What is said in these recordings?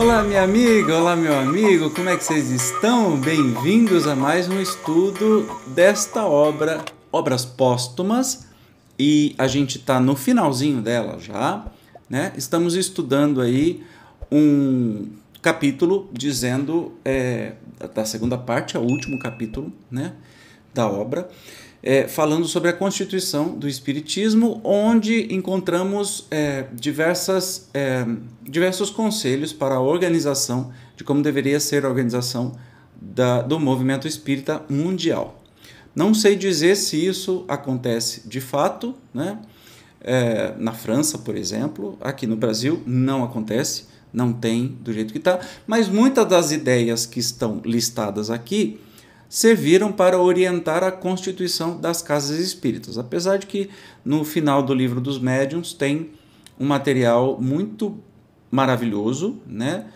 Olá, minha amiga, olá, meu amigo, como é que vocês estão? Bem-vindos a mais um estudo desta obra, Obras Póstumas, e a gente está no finalzinho dela já, né? Estamos estudando aí um capítulo dizendo, é, da segunda parte, é o último capítulo, né? Da obra, é, falando sobre a constituição do Espiritismo, onde encontramos é, diversas, é, diversos conselhos para a organização de como deveria ser a organização da, do movimento espírita mundial. Não sei dizer se isso acontece de fato, né? É, na França, por exemplo, aqui no Brasil não acontece, não tem do jeito que está, mas muitas das ideias que estão listadas aqui serviram para orientar a constituição das casas espíritas. Apesar de que no final do livro dos médiuns tem um material muito maravilhoso, né?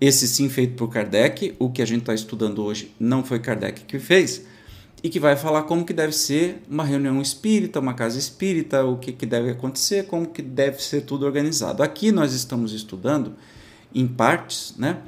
Esse sim feito por Kardec, o que a gente está estudando hoje não foi Kardec que fez, e que vai falar como que deve ser uma reunião espírita, uma casa espírita, o que, que deve acontecer, como que deve ser tudo organizado. Aqui nós estamos estudando em partes, né?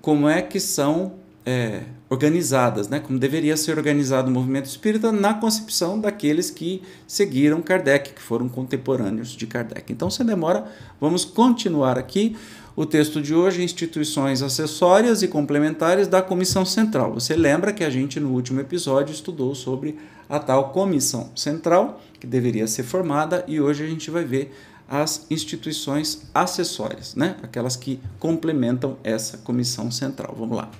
Como é que são é, organizadas, né? como deveria ser organizado o movimento espírita na concepção daqueles que seguiram Kardec, que foram contemporâneos de Kardec. Então, sem demora, vamos continuar aqui o texto de hoje, instituições acessórias e complementares da Comissão Central. Você lembra que a gente no último episódio estudou sobre a tal Comissão Central, que deveria ser formada, e hoje a gente vai ver as instituições acessórias, né? aquelas que complementam essa Comissão Central. Vamos lá.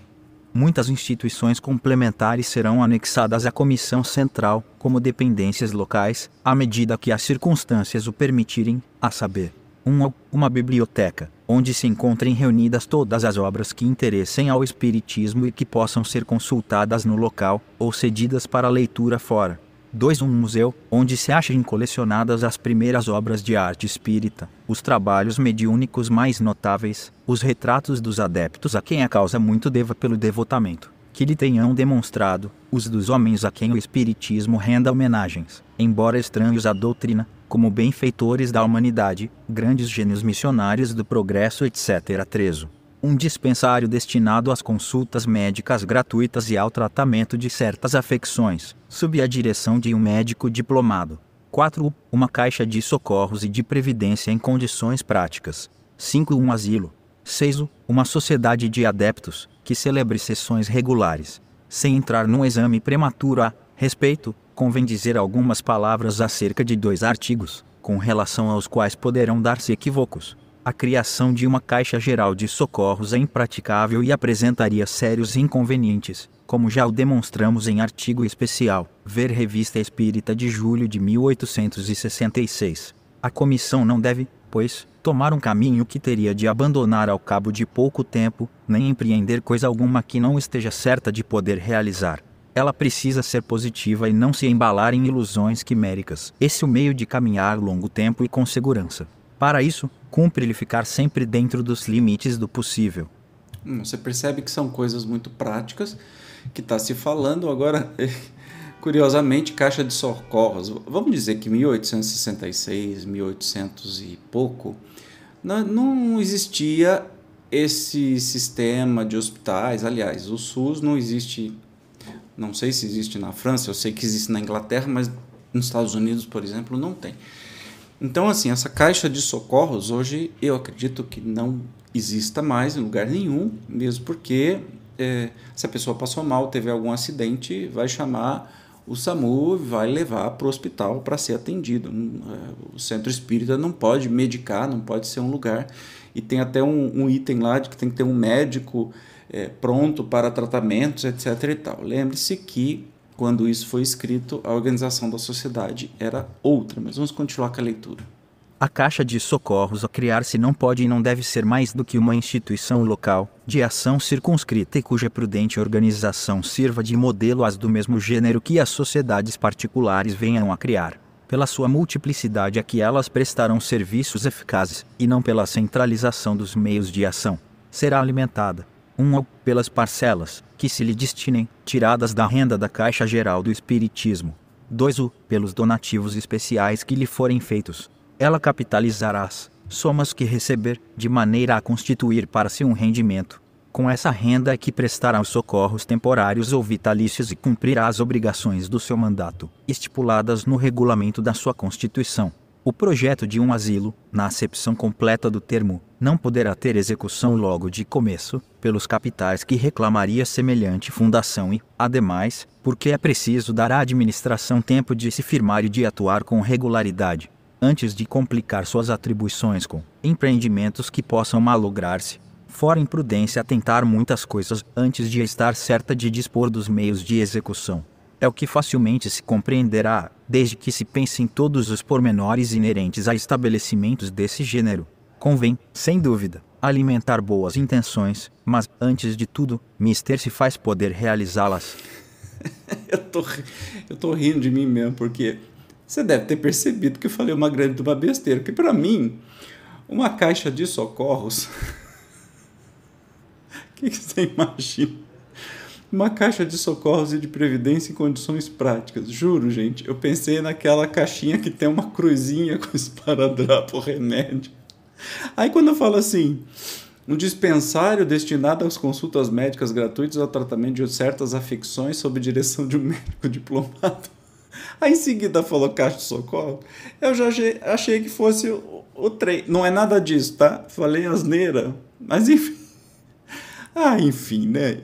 Muitas instituições complementares serão anexadas à Comissão Central, como dependências locais, à medida que as circunstâncias o permitirem, a saber, 1. Um, uma biblioteca, onde se encontrem reunidas todas as obras que interessem ao Espiritismo e que possam ser consultadas no local, ou cedidas para leitura fora. 2. Um museu, onde se achem colecionadas as primeiras obras de arte espírita, os trabalhos mediúnicos mais notáveis, os retratos dos adeptos a quem a causa muito deva pelo devotamento, que lhe tenham demonstrado, os dos homens a quem o espiritismo renda homenagens, embora estranhos à doutrina, como benfeitores da humanidade, grandes gênios missionários do progresso, etc. 3 um dispensário destinado às consultas médicas gratuitas e ao tratamento de certas afecções, sob a direção de um médico diplomado. 4. Uma caixa de socorros e de previdência em condições práticas. 5. Um asilo. 6. Uma sociedade de adeptos, que celebre sessões regulares. Sem entrar num exame prematuro a respeito, convém dizer algumas palavras acerca de dois artigos, com relação aos quais poderão dar-se equívocos. A criação de uma Caixa Geral de Socorros é impraticável e apresentaria sérios inconvenientes, como já o demonstramos em artigo especial, ver Revista Espírita de julho de 1866. A comissão não deve, pois, tomar um caminho que teria de abandonar ao cabo de pouco tempo, nem empreender coisa alguma que não esteja certa de poder realizar. Ela precisa ser positiva e não se embalar em ilusões quiméricas. Esse é o meio de caminhar longo tempo e com segurança. Para isso, cumpre-lhe ficar sempre dentro dos limites do possível. Hum, você percebe que são coisas muito práticas que está se falando agora. Curiosamente, caixa de socorros. Vamos dizer que 1866, 1800 e pouco, não existia esse sistema de hospitais. Aliás, o SUS não existe. Não sei se existe na França, eu sei que existe na Inglaterra, mas nos Estados Unidos, por exemplo, não tem. Então, assim, essa caixa de socorros hoje eu acredito que não exista mais em lugar nenhum, mesmo porque é, se a pessoa passou mal, teve algum acidente, vai chamar o SAMU vai levar para o hospital para ser atendido. É, o centro espírita não pode medicar, não pode ser um lugar. E tem até um, um item lá de que tem que ter um médico é, pronto para tratamentos, etc. E tal. Lembre-se que quando isso foi escrito, a organização da sociedade era outra. Mas vamos continuar com a leitura. A Caixa de Socorros a criar-se não pode e não deve ser mais do que uma instituição local, de ação circunscrita e cuja prudente organização sirva de modelo às do mesmo gênero que as sociedades particulares venham a criar. Pela sua multiplicidade a que elas prestarão serviços eficazes, e não pela centralização dos meios de ação. Será alimentada, um pelas parcelas, que se lhe destinem, tiradas da renda da Caixa Geral do Espiritismo. 2. Pelos donativos especiais que lhe forem feitos ela capitalizará as somas que receber, de maneira a constituir para si um rendimento. Com essa renda é que prestará os socorros temporários ou vitalícios e cumprirá as obrigações do seu mandato, estipuladas no regulamento da sua Constituição. O projeto de um asilo, na acepção completa do termo, não poderá ter execução logo de começo, pelos capitais que reclamaria semelhante fundação e, ademais, porque é preciso dar à administração tempo de se firmar e de atuar com regularidade antes de complicar suas atribuições com empreendimentos que possam malograr-se. Fora imprudência tentar muitas coisas antes de estar certa de dispor dos meios de execução. É o que facilmente se compreenderá, desde que se pense em todos os pormenores inerentes a estabelecimentos desse gênero. Convém, sem dúvida, alimentar boas intenções, mas, antes de tudo, mister se faz poder realizá-las. eu, tô, eu tô rindo de mim mesmo, porque você deve ter percebido que eu falei uma grande uma besteira, porque para mim, uma caixa de socorros. O que, que você imagina? Uma caixa de socorros e de previdência em condições práticas. Juro, gente, eu pensei naquela caixinha que tem uma cruzinha com esparadrapo, remédio. Aí quando eu falo assim, um dispensário destinado às consultas médicas gratuitas ao tratamento de certas afecções sob direção de um médico diplomado. Aí em seguida falou caixa de socorro. Eu já achei, que fosse o, o trem. Não é nada disso, tá? Falei asneira. Mas enfim. Ah, enfim, né?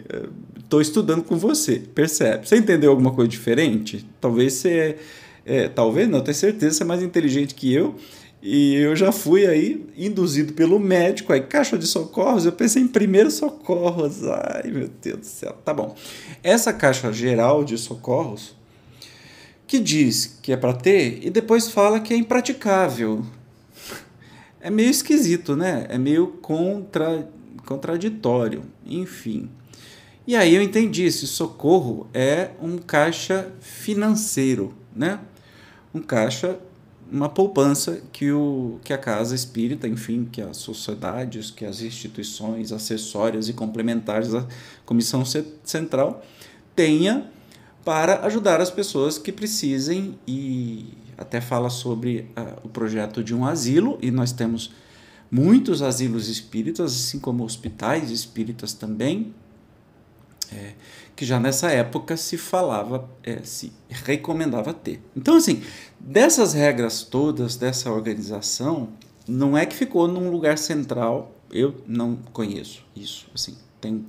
Estou estudando com você, percebe? Você entendeu alguma coisa diferente? Talvez você. É, talvez não, tenho certeza você é mais inteligente que eu. E eu já fui aí induzido pelo médico, aí caixa de socorros, eu pensei em primeiros socorros. Ai, meu Deus do céu. Tá bom. Essa caixa geral de socorros que diz que é para ter e depois fala que é impraticável. É meio esquisito, né? É meio contra, contraditório, enfim. E aí eu entendi, esse socorro é um caixa financeiro, né? Um caixa, uma poupança que, o, que a casa espírita, enfim, que as sociedades, que as instituições acessórias e complementares da Comissão Central tenha para ajudar as pessoas que precisem e até fala sobre uh, o projeto de um asilo e nós temos muitos asilos espíritas, assim como hospitais espíritas também, é, que já nessa época se falava, é, se recomendava ter. Então, assim, dessas regras todas, dessa organização, não é que ficou num lugar central, eu não conheço isso, assim, tem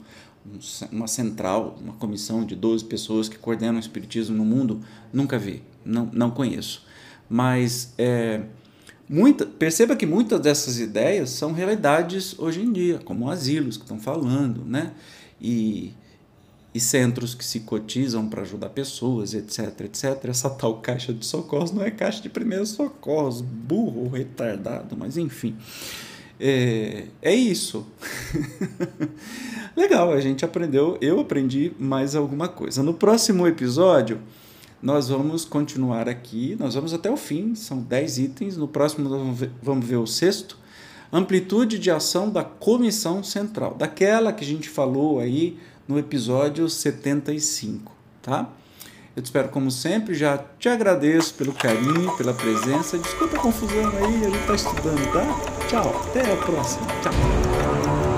uma central, uma comissão de 12 pessoas que coordenam o espiritismo no mundo, nunca vi, não, não conheço. Mas é, muita, perceba que muitas dessas ideias são realidades hoje em dia, como asilos que estão falando, né? E, e centros que se cotizam para ajudar pessoas, etc, etc. Essa tal caixa de socorros não é caixa de primeiros socorros, burro, retardado, mas enfim. É, é isso. Legal, a gente aprendeu, eu aprendi mais alguma coisa. No próximo episódio, nós vamos continuar aqui, nós vamos até o fim, são 10 itens. No próximo, nós vamos ver, vamos ver o sexto. Amplitude de ação da comissão central, daquela que a gente falou aí no episódio 75, tá? Eu te espero como sempre, já te agradeço pelo carinho, pela presença. Desculpa a confusão aí, a gente está estudando, tá? Tchau, até a próxima. Tchau.